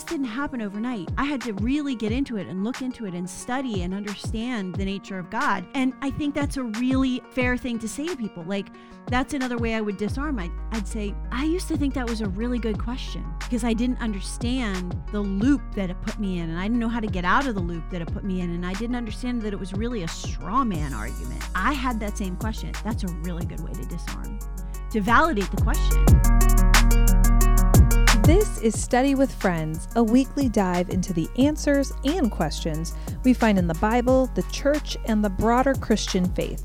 this didn't happen overnight. I had to really get into it and look into it and study and understand the nature of God. And I think that's a really fair thing to say to people. Like, that's another way I would disarm. I, I'd say, I used to think that was a really good question because I didn't understand the loop that it put me in. And I didn't know how to get out of the loop that it put me in. And I didn't understand that it was really a straw man argument. I had that same question. That's a really good way to disarm, to validate the question. This is Study with Friends, a weekly dive into the answers and questions we find in the Bible, the church, and the broader Christian faith.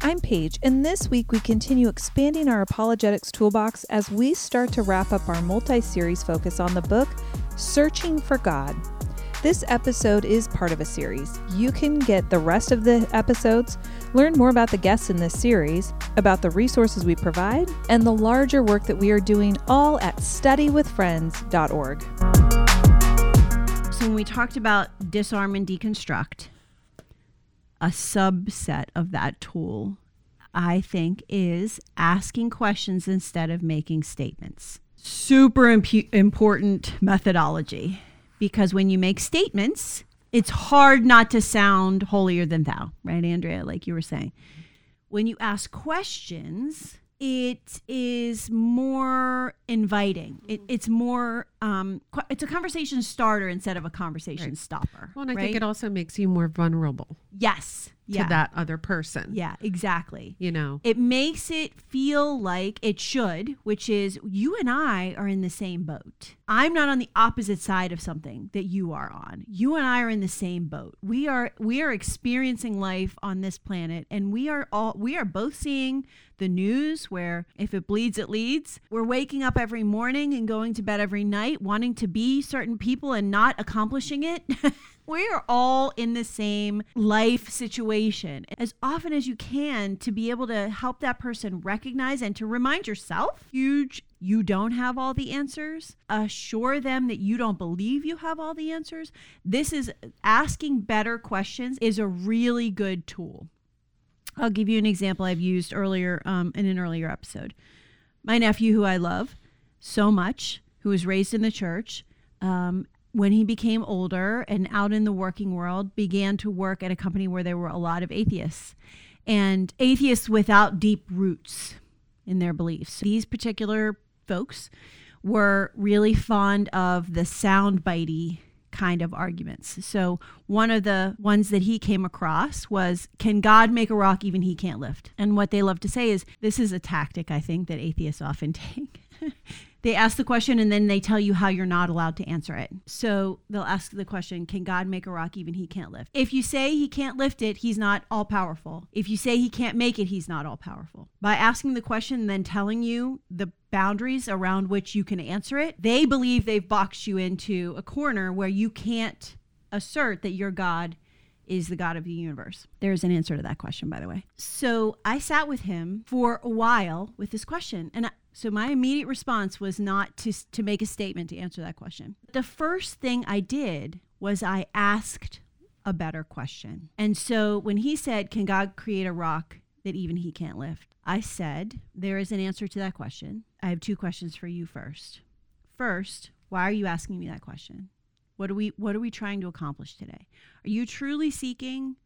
I'm Paige, and this week we continue expanding our apologetics toolbox as we start to wrap up our multi series focus on the book Searching for God. This episode is part of a series. You can get the rest of the episodes, learn more about the guests in this series, about the resources we provide, and the larger work that we are doing all at studywithfriends.org. So, when we talked about disarm and deconstruct, a subset of that tool, I think, is asking questions instead of making statements. Super impu- important methodology because when you make statements, it's hard not to sound holier than thou, right, Andrea? Like you were saying. When you ask questions, it is more inviting. It, it's more, um, it's a conversation starter instead of a conversation Right. stopper. Well, and I right? think it also makes you more vulnerable yes, yeah, to that other person. yeah, exactly. You know, It makes it feel like it should, which is you and I are in the same boat. I'm not on the opposite side of something that you are on. You and I are in the same boat. We are we are experiencing life on this planet and we are all we are both seeing the news where if it bleeds it leads. We're waking up every morning and going to bed every night wanting to be certain people and not accomplishing it. we are all in the same life situation. As often as you can to be able to help that person recognize and to remind yourself huge you don't have all the answers. Assure them that you don't believe you have all the answers. This is asking better questions is a really good tool. I'll give you an example i've used earlier um, in an earlier episode. My nephew who i love so much who was raised in the church um, when he became older and out in the working world, began to work at a company where there were a lot of atheists and atheists without deep roots in their beliefs. These particular folks were really fond of the soundbitey kind of arguments. So one of the ones that he came across was can God make a rock even he can't lift? And what they love to say is this is a tactic I think that atheists often take. they ask the question and then they tell you how you're not allowed to answer it. So they'll ask the question, Can God make a rock even he can't lift? If you say he can't lift it, he's not all powerful. If you say he can't make it, he's not all powerful. By asking the question and then telling you the boundaries around which you can answer it, they believe they've boxed you into a corner where you can't assert that your God is the God of the universe? There's an answer to that question, by the way. So I sat with him for a while with this question. And I, so my immediate response was not to, to make a statement to answer that question. The first thing I did was I asked a better question. And so when he said, Can God create a rock that even he can't lift? I said, There is an answer to that question. I have two questions for you first. First, why are you asking me that question? What are we what are we trying to accomplish today? Are you truly seeking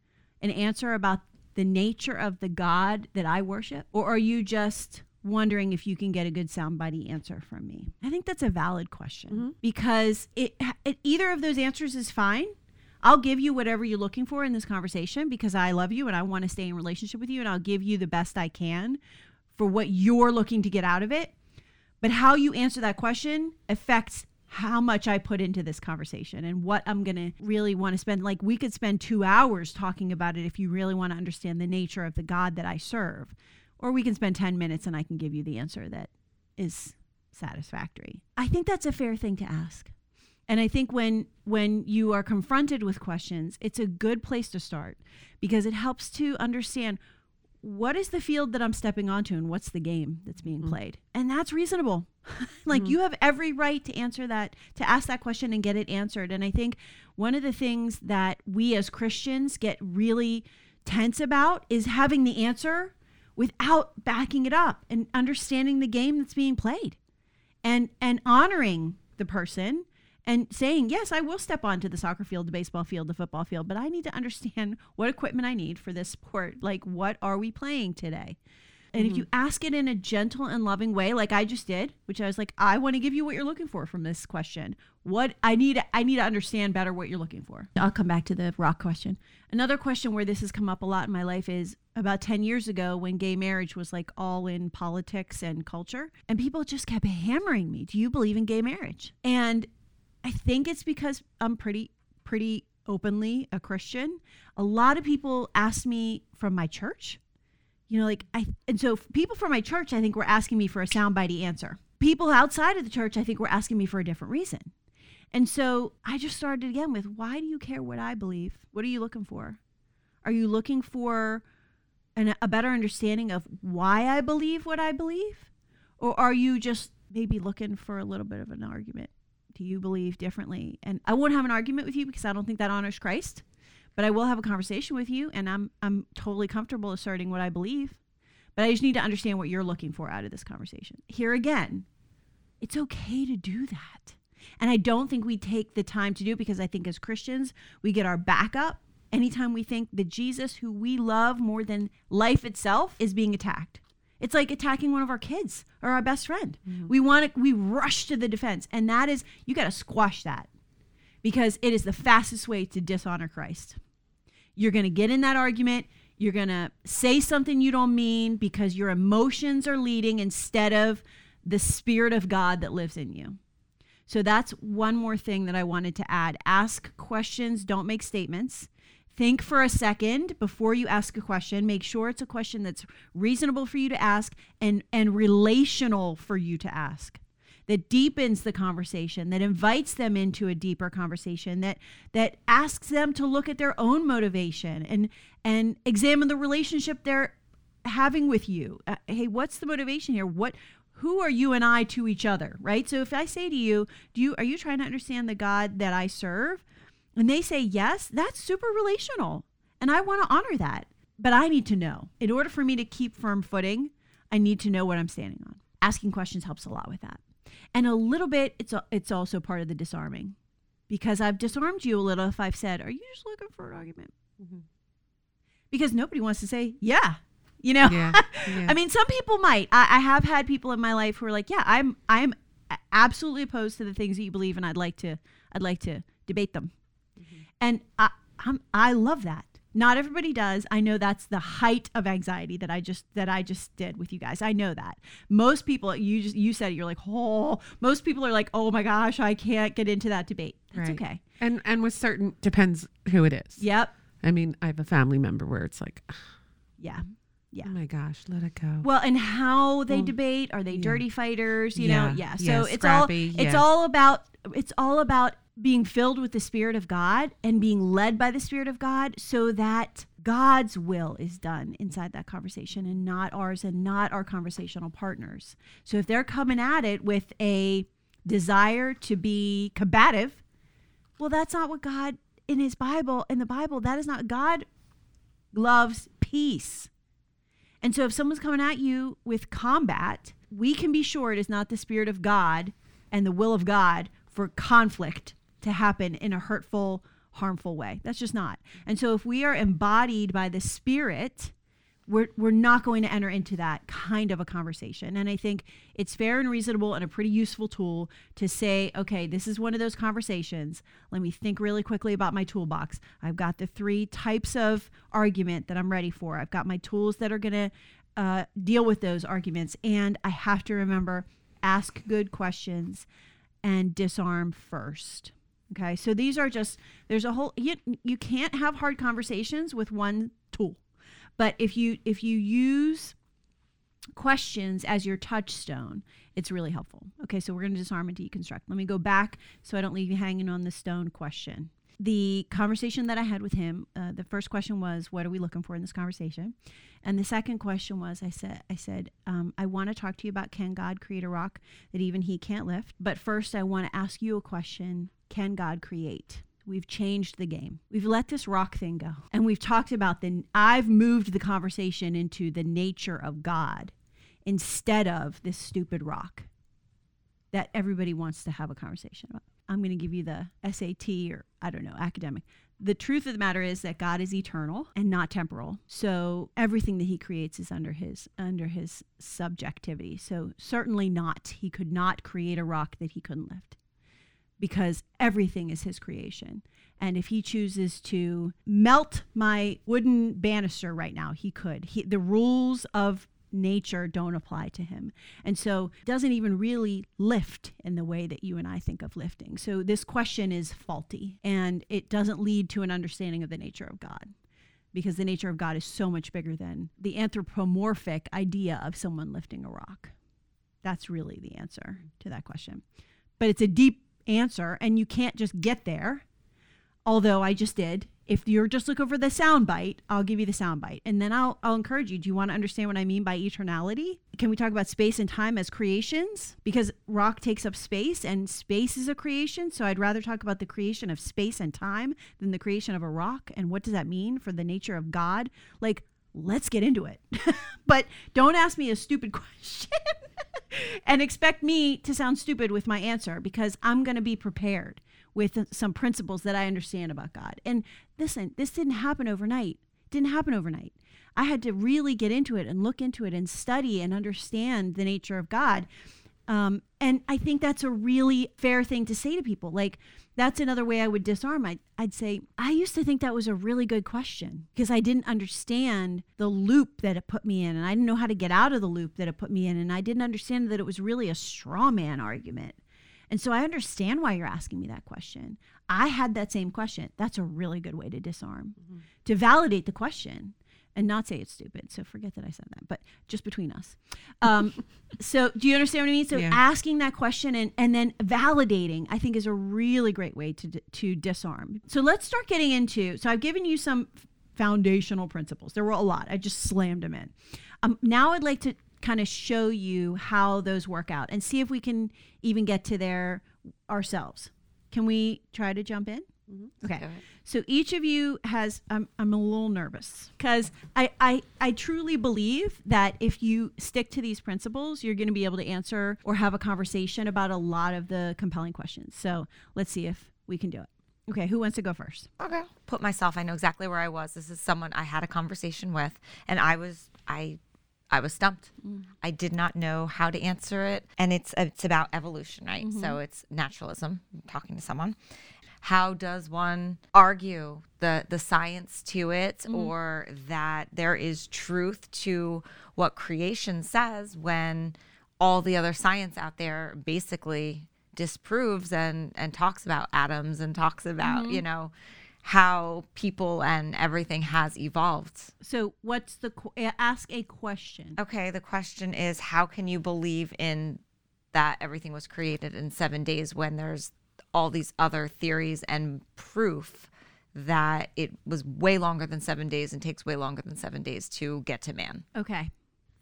an answer about the nature of the God that I worship? Or are you just wondering if you can get a good soundbitey answer from me? I think that's a valid question mm-hmm. because it, it either of those answers is fine. I'll give you whatever you're looking for in this conversation because I love you and I want to stay in relationship with you and I'll give you the best I can for what you're looking to get out of it. But how you answer that question affects how much I put into this conversation and what I'm going to really want to spend. Like, we could spend two hours talking about it if you really want to understand the nature of the God that I serve. Or we can spend 10 minutes and I can give you the answer that is satisfactory. I think that's a fair thing to ask. And I think when when you are confronted with questions, it's a good place to start because it helps to understand what is the field that I'm stepping onto and what's the game that's being mm-hmm. played. And that's reasonable. like you mm-hmm. have every right to answer that, to ask that question and get it answered. And I think one of the things that we as Christians get really tense about is having the answer without backing it up and understanding the game that's being played and and honoring the person and saying, yes, I will step onto the soccer field, the baseball field, the football field, but I need to understand what equipment I need for this sport. Like, what are we playing today? And if mm-hmm. you ask it in a gentle and loving way, like I just did, which I was like, I want to give you what you're looking for from this question. What I need, I need to understand better what you're looking for. I'll come back to the rock question. Another question where this has come up a lot in my life is about 10 years ago when gay marriage was like all in politics and culture, and people just kept hammering me, "Do you believe in gay marriage?" And I think it's because I'm pretty, pretty openly a Christian. A lot of people ask me from my church you know, like I, and so people from my church, I think, were asking me for a soundbitey answer. People outside of the church, I think, were asking me for a different reason. And so I just started again with why do you care what I believe? What are you looking for? Are you looking for an, a better understanding of why I believe what I believe? Or are you just maybe looking for a little bit of an argument? Do you believe differently? And I won't have an argument with you because I don't think that honors Christ but I will have a conversation with you and I'm I'm totally comfortable asserting what I believe. But I just need to understand what you're looking for out of this conversation. Here again, it's okay to do that. And I don't think we take the time to do it because I think as Christians, we get our back up anytime we think that Jesus, who we love more than life itself, is being attacked. It's like attacking one of our kids or our best friend. Mm-hmm. We want to, we rush to the defense. And that is, you got to squash that because it is the fastest way to dishonor Christ. You're going to get in that argument. You're going to say something you don't mean because your emotions are leading instead of the Spirit of God that lives in you. So that's one more thing that I wanted to add. Ask questions, don't make statements. Think for a second before you ask a question. Make sure it's a question that's reasonable for you to ask and, and relational for you to ask that deepens the conversation, that invites them into a deeper conversation, that that asks them to look at their own motivation and and examine the relationship they're having with you. Uh, hey, what's the motivation here? What who are you and I to each other, right? So if I say to you, do you are you trying to understand the God that I serve? And they say yes, that's super relational. And I want to honor that. But I need to know. In order for me to keep firm footing, I need to know what I'm standing on. Asking questions helps a lot with that. And a little bit, it's it's also part of the disarming, because I've disarmed you a little if I've said, "Are you just looking for an argument?" Mm-hmm. Because nobody wants to say, "Yeah." You know, yeah, yeah. I mean, some people might. I, I have had people in my life who are like, "Yeah, I'm, I'm absolutely opposed to the things that you believe, and I'd like to, I'd like to debate them." And I, I'm, I love that. Not everybody does. I know that's the height of anxiety that I just that I just did with you guys. I know that. Most people you just you said it, you're like, "Oh, most people are like, "Oh my gosh, I can't get into that debate." That's right. okay. And and with certain depends who it is. Yep. I mean, I have a family member where it's like Yeah. Yeah. Oh my gosh, let it go. Well, and how they debate, are they yeah. dirty fighters, you yeah. know? Yeah. So yeah, it's scrappy, all it's all about it's all about being filled with the Spirit of God and being led by the Spirit of God so that God's will is done inside that conversation and not ours and not our conversational partners. So if they're coming at it with a desire to be combative, well, that's not what God in his Bible, in the Bible, that is not God loves peace. And so if someone's coming at you with combat, we can be sure it is not the Spirit of God and the will of God for conflict to happen in a hurtful, harmful way. That's just not. And so if we are embodied by the Spirit, we're, we're not going to enter into that kind of a conversation. And I think it's fair and reasonable and a pretty useful tool to say, okay, this is one of those conversations. Let me think really quickly about my toolbox. I've got the three types of argument that I'm ready for. I've got my tools that are going to uh, deal with those arguments. And I have to remember ask good questions and disarm first. Okay, so these are just there's a whole you, you can't have hard conversations with one tool, but if you if you use questions as your touchstone, it's really helpful. Okay, so we're going to disarm and deconstruct. Let me go back so I don't leave you hanging on the stone question. The conversation that I had with him, uh, the first question was, "What are we looking for in this conversation?" And the second question was, I said, I said, um, I want to talk to you about can God create a rock that even He can't lift? But first, I want to ask you a question can God create? We've changed the game. We've let this rock thing go. And we've talked about the, I've moved the conversation into the nature of God instead of this stupid rock that everybody wants to have a conversation about. I'm going to give you the SAT or I don't know, academic. The truth of the matter is that God is eternal and not temporal. So everything that he creates is under his under his subjectivity. So certainly not. He could not create a rock that he couldn't lift. Because everything is his creation. And if he chooses to melt my wooden banister right now, he could. He, the rules of nature don't apply to him. And so doesn't even really lift in the way that you and I think of lifting. So this question is faulty and it doesn't lead to an understanding of the nature of God because the nature of God is so much bigger than the anthropomorphic idea of someone lifting a rock. That's really the answer to that question. But it's a deep answer and you can't just get there although I just did. If you're just looking for the sound bite, I'll give you the sound bite. And then I'll, I'll encourage you. Do you want to understand what I mean by eternality? Can we talk about space and time as creations? Because rock takes up space and space is a creation. So I'd rather talk about the creation of space and time than the creation of a rock. And what does that mean for the nature of God? Like, let's get into it. but don't ask me a stupid question and expect me to sound stupid with my answer because I'm going to be prepared with some principles that I understand about God. And listen, this didn't happen overnight. Didn't happen overnight. I had to really get into it and look into it and study and understand the nature of God. Um, and I think that's a really fair thing to say to people. Like, that's another way I would disarm. I'd, I'd say, I used to think that was a really good question because I didn't understand the loop that it put me in. And I didn't know how to get out of the loop that it put me in. And I didn't understand that it was really a straw man argument. And so I understand why you're asking me that question. I had that same question. That's a really good way to disarm, mm-hmm. to validate the question and not say it's stupid. So forget that I said that, but just between us. Um, so do you understand what I mean? So yeah. asking that question and, and then validating, I think is a really great way to, to disarm. So let's start getting into, so I've given you some foundational principles. There were a lot. I just slammed them in. Um, now I'd like to kind of show you how those work out and see if we can even get to there ourselves. Can we try to jump in? Mm-hmm. Okay. So each of you has, I'm, I'm a little nervous because I, I, I truly believe that if you stick to these principles, you're going to be able to answer or have a conversation about a lot of the compelling questions. So let's see if we can do it. Okay, who wants to go first? Okay. Put myself, I know exactly where I was. This is someone I had a conversation with, and I was, I I was stumped. Mm. I did not know how to answer it. And it's it's about evolution, right? Mm-hmm. So it's naturalism, talking to someone. How does one argue the the science to it mm. or that there is truth to what creation says when all the other science out there basically disproves and and talks about atoms and talks about, mm-hmm. you know, how people and everything has evolved. So, what's the ask a question? Okay, the question is how can you believe in that everything was created in 7 days when there's all these other theories and proof that it was way longer than 7 days and takes way longer than 7 days to get to man. Okay.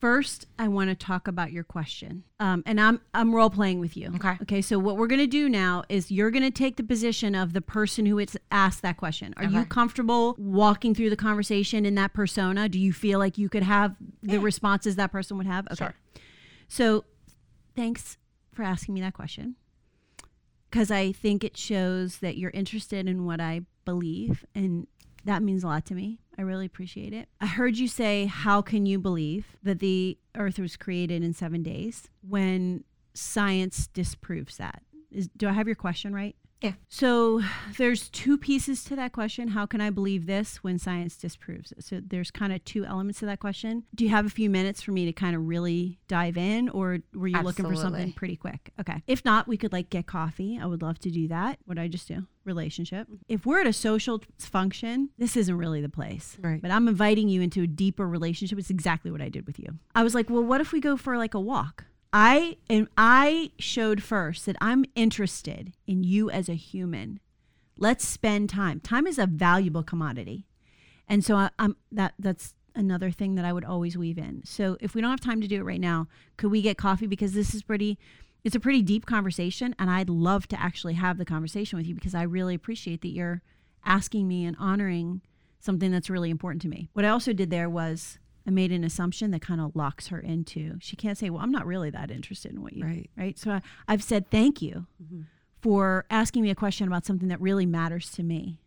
First, I want to talk about your question, um, and I'm I'm role playing with you. Okay. Okay. So what we're going to do now is you're going to take the position of the person who it's asked that question. Are okay. you comfortable walking through the conversation in that persona? Do you feel like you could have the yeah. responses that person would have? Okay. Sure. So, thanks for asking me that question because I think it shows that you're interested in what I believe, and that means a lot to me. I really appreciate it. I heard you say, How can you believe that the earth was created in seven days when science disproves that? Is, do I have your question right? Yeah. So there's two pieces to that question. How can I believe this when science disproves it? So there's kind of two elements to that question. Do you have a few minutes for me to kind of really dive in or were you Absolutely. looking for something pretty quick? Okay. If not, we could like get coffee. I would love to do that. What I just do? Relationship. If we're at a social function, this isn't really the place. Right. But I'm inviting you into a deeper relationship. It's exactly what I did with you. I was like, well, what if we go for like a walk? I and I showed first that I'm interested in you as a human. Let's spend time. Time is a valuable commodity, and so I, am that. That's another thing that I would always weave in. So if we don't have time to do it right now, could we get coffee because this is pretty. It's a pretty deep conversation, and I'd love to actually have the conversation with you because I really appreciate that you're asking me and honoring something that's really important to me. What I also did there was I made an assumption that kind of locks her into. She can't say, "Well, I'm not really that interested in what you." Right. Right. So I, have said thank you mm-hmm. for asking me a question about something that really matters to me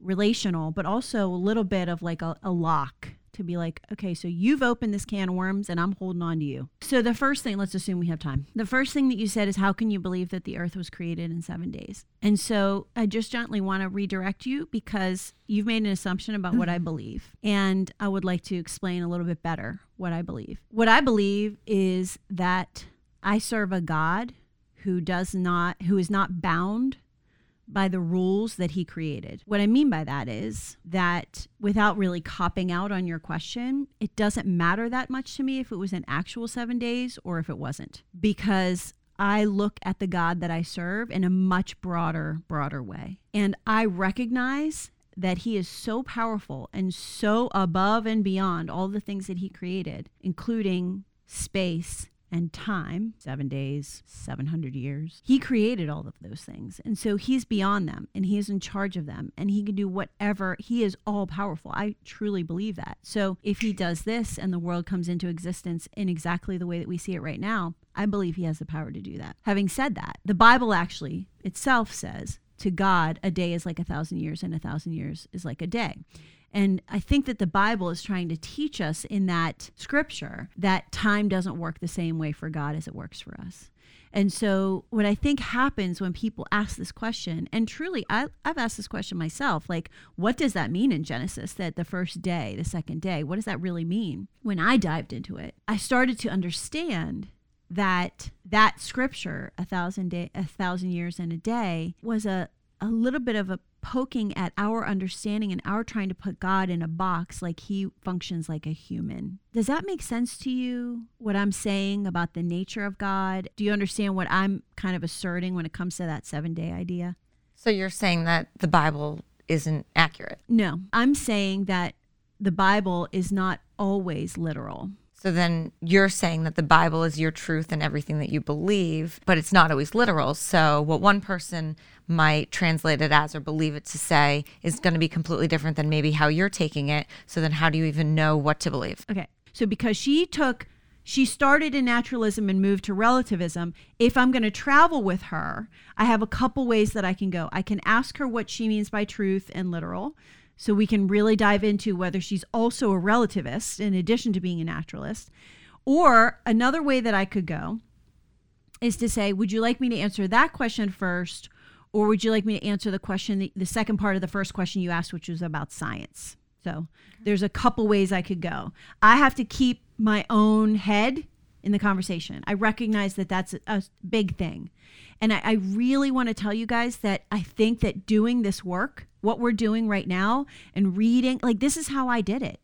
relational, but also a little bit of like a, a lock to be like, okay, so you've opened this can of worms and I'm holding on to you. So the first thing, let's assume we have time. The first thing that you said is, how can you believe that the earth was created in seven days? And so I just gently want to redirect you because you've made an assumption about what I believe. And I would like to explain a little bit better what I believe. What I believe is that I serve a God who does not, who is not bound by the rules that he created. What I mean by that is that without really copping out on your question, it doesn't matter that much to me if it was an actual seven days or if it wasn't, because I look at the God that I serve in a much broader, broader way. And I recognize that he is so powerful and so above and beyond all the things that he created, including space and time, seven days, 700 years. He created all of those things. And so he's beyond them and he is in charge of them and he can do whatever. He is all powerful. I truly believe that. So if he does this and the world comes into existence in exactly the way that we see it right now, I believe he has the power to do that. Having said that, the Bible actually itself says to God, a day is like a thousand years, and a thousand years is like a day. And I think that the Bible is trying to teach us in that scripture that time doesn't work the same way for God as it works for us. And so, what I think happens when people ask this question, and truly, I, have asked this question myself like, what does that mean in Genesis that the first day, the second day, what does that really mean? When I dived into it, I started to understand that that scripture, a thousand day, a thousand years and a day, was a, a little bit of a poking at our understanding and our trying to put God in a box like he functions like a human. Does that make sense to you? What I'm saying about the nature of God? Do you understand what I'm kind of asserting when it comes to that seven day idea? So you're saying that the Bible isn't accurate? No, I'm saying that the Bible is not always literal. So then you're saying that the Bible is your truth and everything that you believe, but it's not always literal. So what one person might translate it as or believe it to say is going to be completely different than maybe how you're taking it. So then how do you even know what to believe? Okay. So because she took she started in naturalism and moved to relativism. If I'm going to travel with her, I have a couple ways that I can go. I can ask her what she means by truth and literal so we can really dive into whether she's also a relativist in addition to being a naturalist. Or another way that I could go is to say, would you like me to answer that question first? Or would you like me to answer the question, the, second part of the first question you asked, which was about science? So there's a couple ways I could go. I have to keep my own head in the conversation. I recognize that that's a, a big thing. And I, I really want to tell you guys that I think that doing this work, what we're doing right now, and reading, like this is how I did it.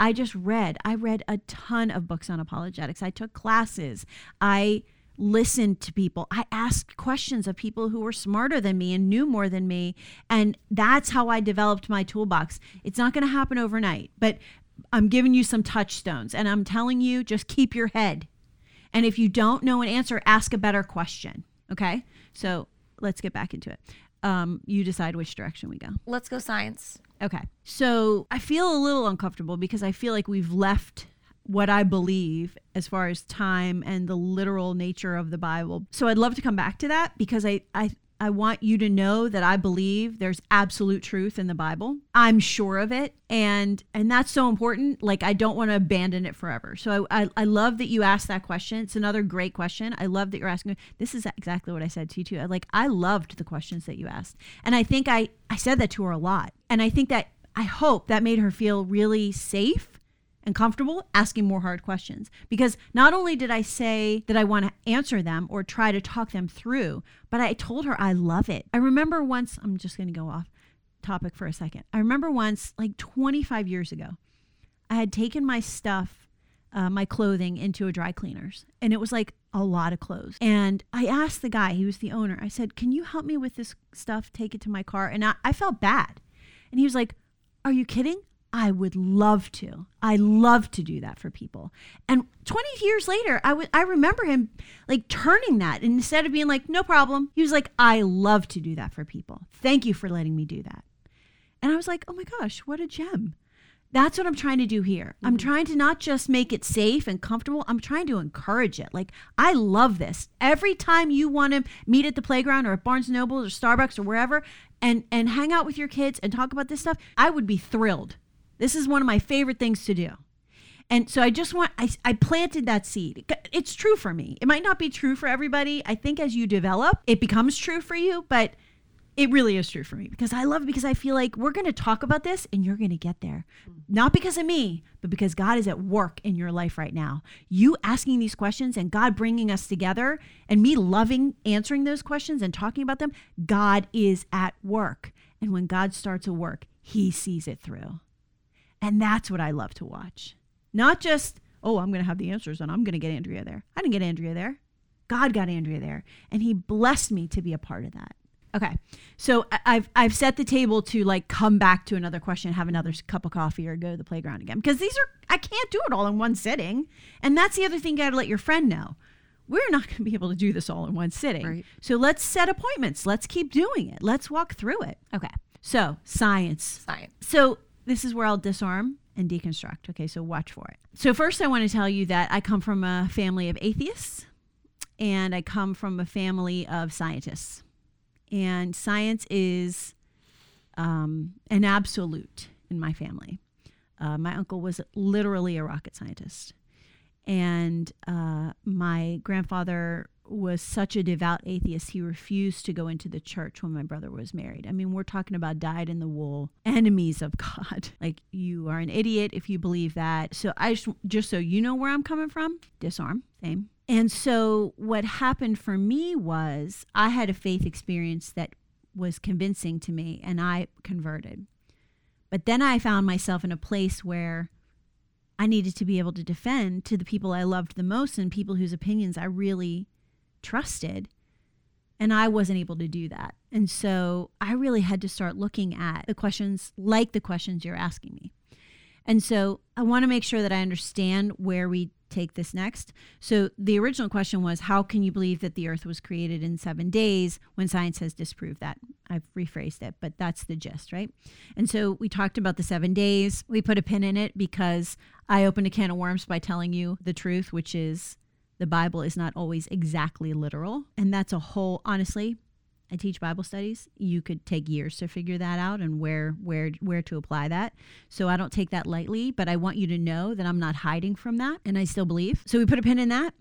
I just read. I read a ton of books on apologetics. I took classes. I listened to people. I asked questions of people who were smarter than me and knew more than me. And that's how I developed my toolbox. It's not going to happen overnight, but I'm giving you some touchstones and I'm telling you just keep your head. And if you don't know an answer, ask a better question. Okay. So let's get back into it. Um, you decide which direction we go. Let's go science. Okay. So I feel a little uncomfortable because I feel like we've left what I believe as far as time and the literal nature of the Bible. So I'd love to come back to that because I, I I want you to know that I believe there's absolute truth in the Bible. I'm sure of it. And and that's so important. Like I don't want to abandon it forever. So I, I, I love that you asked that question. It's another great question. I love that you're asking. This is exactly what I said to you too. Like I loved the questions that you asked. And I think I, I said that to her a lot. And I think that I hope that made her feel really safe and comfortable asking more hard questions. Because not only did I say that I want to answer them or try to talk them through, but I told her I love it. I remember once, I'm just going to go off topic for a second. I remember once, like 25 years ago, I had taken my stuff, uh, my clothing into a dry cleaners, and it was like a lot of clothes. And I asked the guy, he was the owner, I said, Can you help me with this stuff? Take it to my car. And I, I felt bad. And he was like, Are you kidding? I would love to. I love to do that for people. And 20 years later, I would I remember him like turning that and instead of being like no problem, he was like I love to do that for people. Thank you for letting me do that. And I was like, "Oh my gosh, what a gem." That's what I'm trying to do here. I'm mm-hmm. trying to not just make it safe and comfortable, I'm trying to encourage it. Like, I love this. Every time you want to meet at the playground or at Barnes Noble or Starbucks or wherever and, and hang out with your kids and talk about this stuff, I would be thrilled. This is one of my favorite things to do. And so I just want, I, I planted that seed. It's true for me. It might not be true for everybody. I think as you develop, it becomes true for you, but it really is true for me because I love it because I feel like we're going to talk about this and you're going to get there. Not because of me, but because God is at work in your life right now. You asking these questions and God bringing us together and me loving answering those questions and talking about them, God is at work. And when God starts a work, he sees it through. And that's what I love to watch. Not just, oh, I'm going to have the answers and I'm going to get Andrea there. I didn't get Andrea there. God got Andrea there. And he blessed me to be a part of that. Okay. So I've I've set the table to like come back to another question, have another cup of coffee, or go to the playground again. Because these are I can't do it all in one sitting. And that's the other thing you gotta let your friend know. We're not gonna be able to do this all in one sitting. Right. So let's set appointments. Let's keep doing it. Let's walk through it. Okay. So science. Science. So this is where I'll disarm and deconstruct. Okay, so watch for it. So first I want to tell you that I come from a family of atheists and I come from a family of scientists. And science is um, an absolute in my family. Uh, my uncle was literally a rocket scientist. And uh, my grandfather was such a devout atheist, he refused to go into the church when my brother was married. I mean, we're talking about dyed in the wool enemies of God. Like, you are an idiot if you believe that. So, I just, just so you know where I'm coming from, disarm, same. And so, what happened for me was I had a faith experience that was convincing to me, and I converted. But then I found myself in a place where I needed to be able to defend to the people I loved the most and people whose opinions I really trusted. And I wasn't able to do that. And so I really had to start looking at the questions like the questions you're asking me. And so I want to make sure that I understand where we take this next. So the original question was how can you believe that the earth was created in 7 days when science has disproved that? I've rephrased it, but that's the gist, right? And so we talked about the 7 days. We put a pin in it because I opened a can of worms by telling you the truth, which is the Bible is not always exactly literal. And that's a whole honestly, I teach Bible studies. You could take years to figure that out and where where where to apply that. So I don't take that lightly, but I want you to know that I'm not hiding from that and I still believe. So we put a pin in that.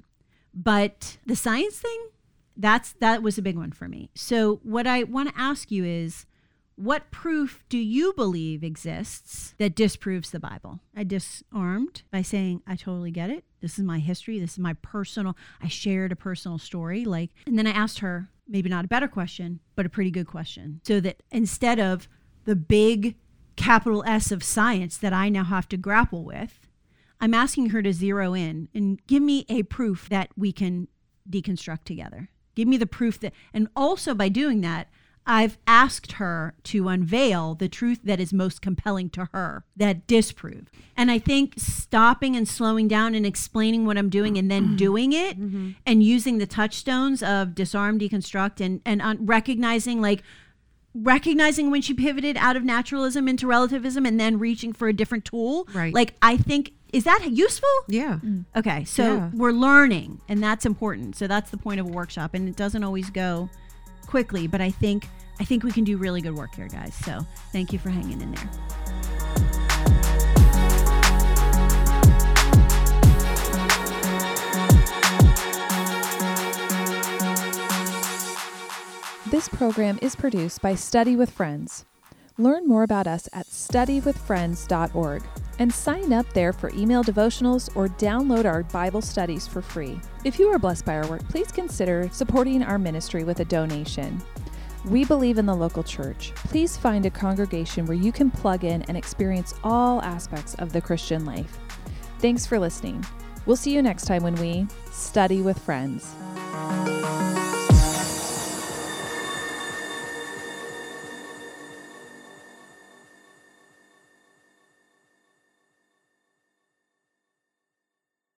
But the science thing, that's that was a big one for me. So what I want to ask you is what proof do you believe exists that disproves the Bible? I disarmed by saying, I totally get it. This is my history. This is my personal, I shared a personal story. Like, and then I asked her, maybe not a better question, but a pretty good question. So that instead of the big capital S of science that I now have to grapple with, I'm asking her to zero in and give me a proof that we can deconstruct together. Give me the proof that, and also by doing that, I've asked her to unveil the truth that is most compelling to her that disprove. And I think stopping and slowing down and explaining what I'm doing and then doing it mm-hmm. and using the touchstones of disarm, deconstruct, and, and un- recognizing like, recognizing when she pivoted out of naturalism into relativism and then reaching for a different tool. Right. Like, I think, is that useful? Yeah. Okay, so Yeah. we're learning, and that's important. So that's the point of a workshop, and it doesn't always go quickly, but I think I think we can do really good work here, guys. So thank you for hanging in there. This program is produced by Study with Friends. Learn more about us at studywithfriends.org and sign up there for email devotionals or download our Bible studies for free. If you are blessed by our work, please consider supporting our ministry with a donation. We believe in the local church. Please find a congregation where you can plug in and experience all aspects of the Christian life. Thanks for listening. We'll see you next time when we study with friends.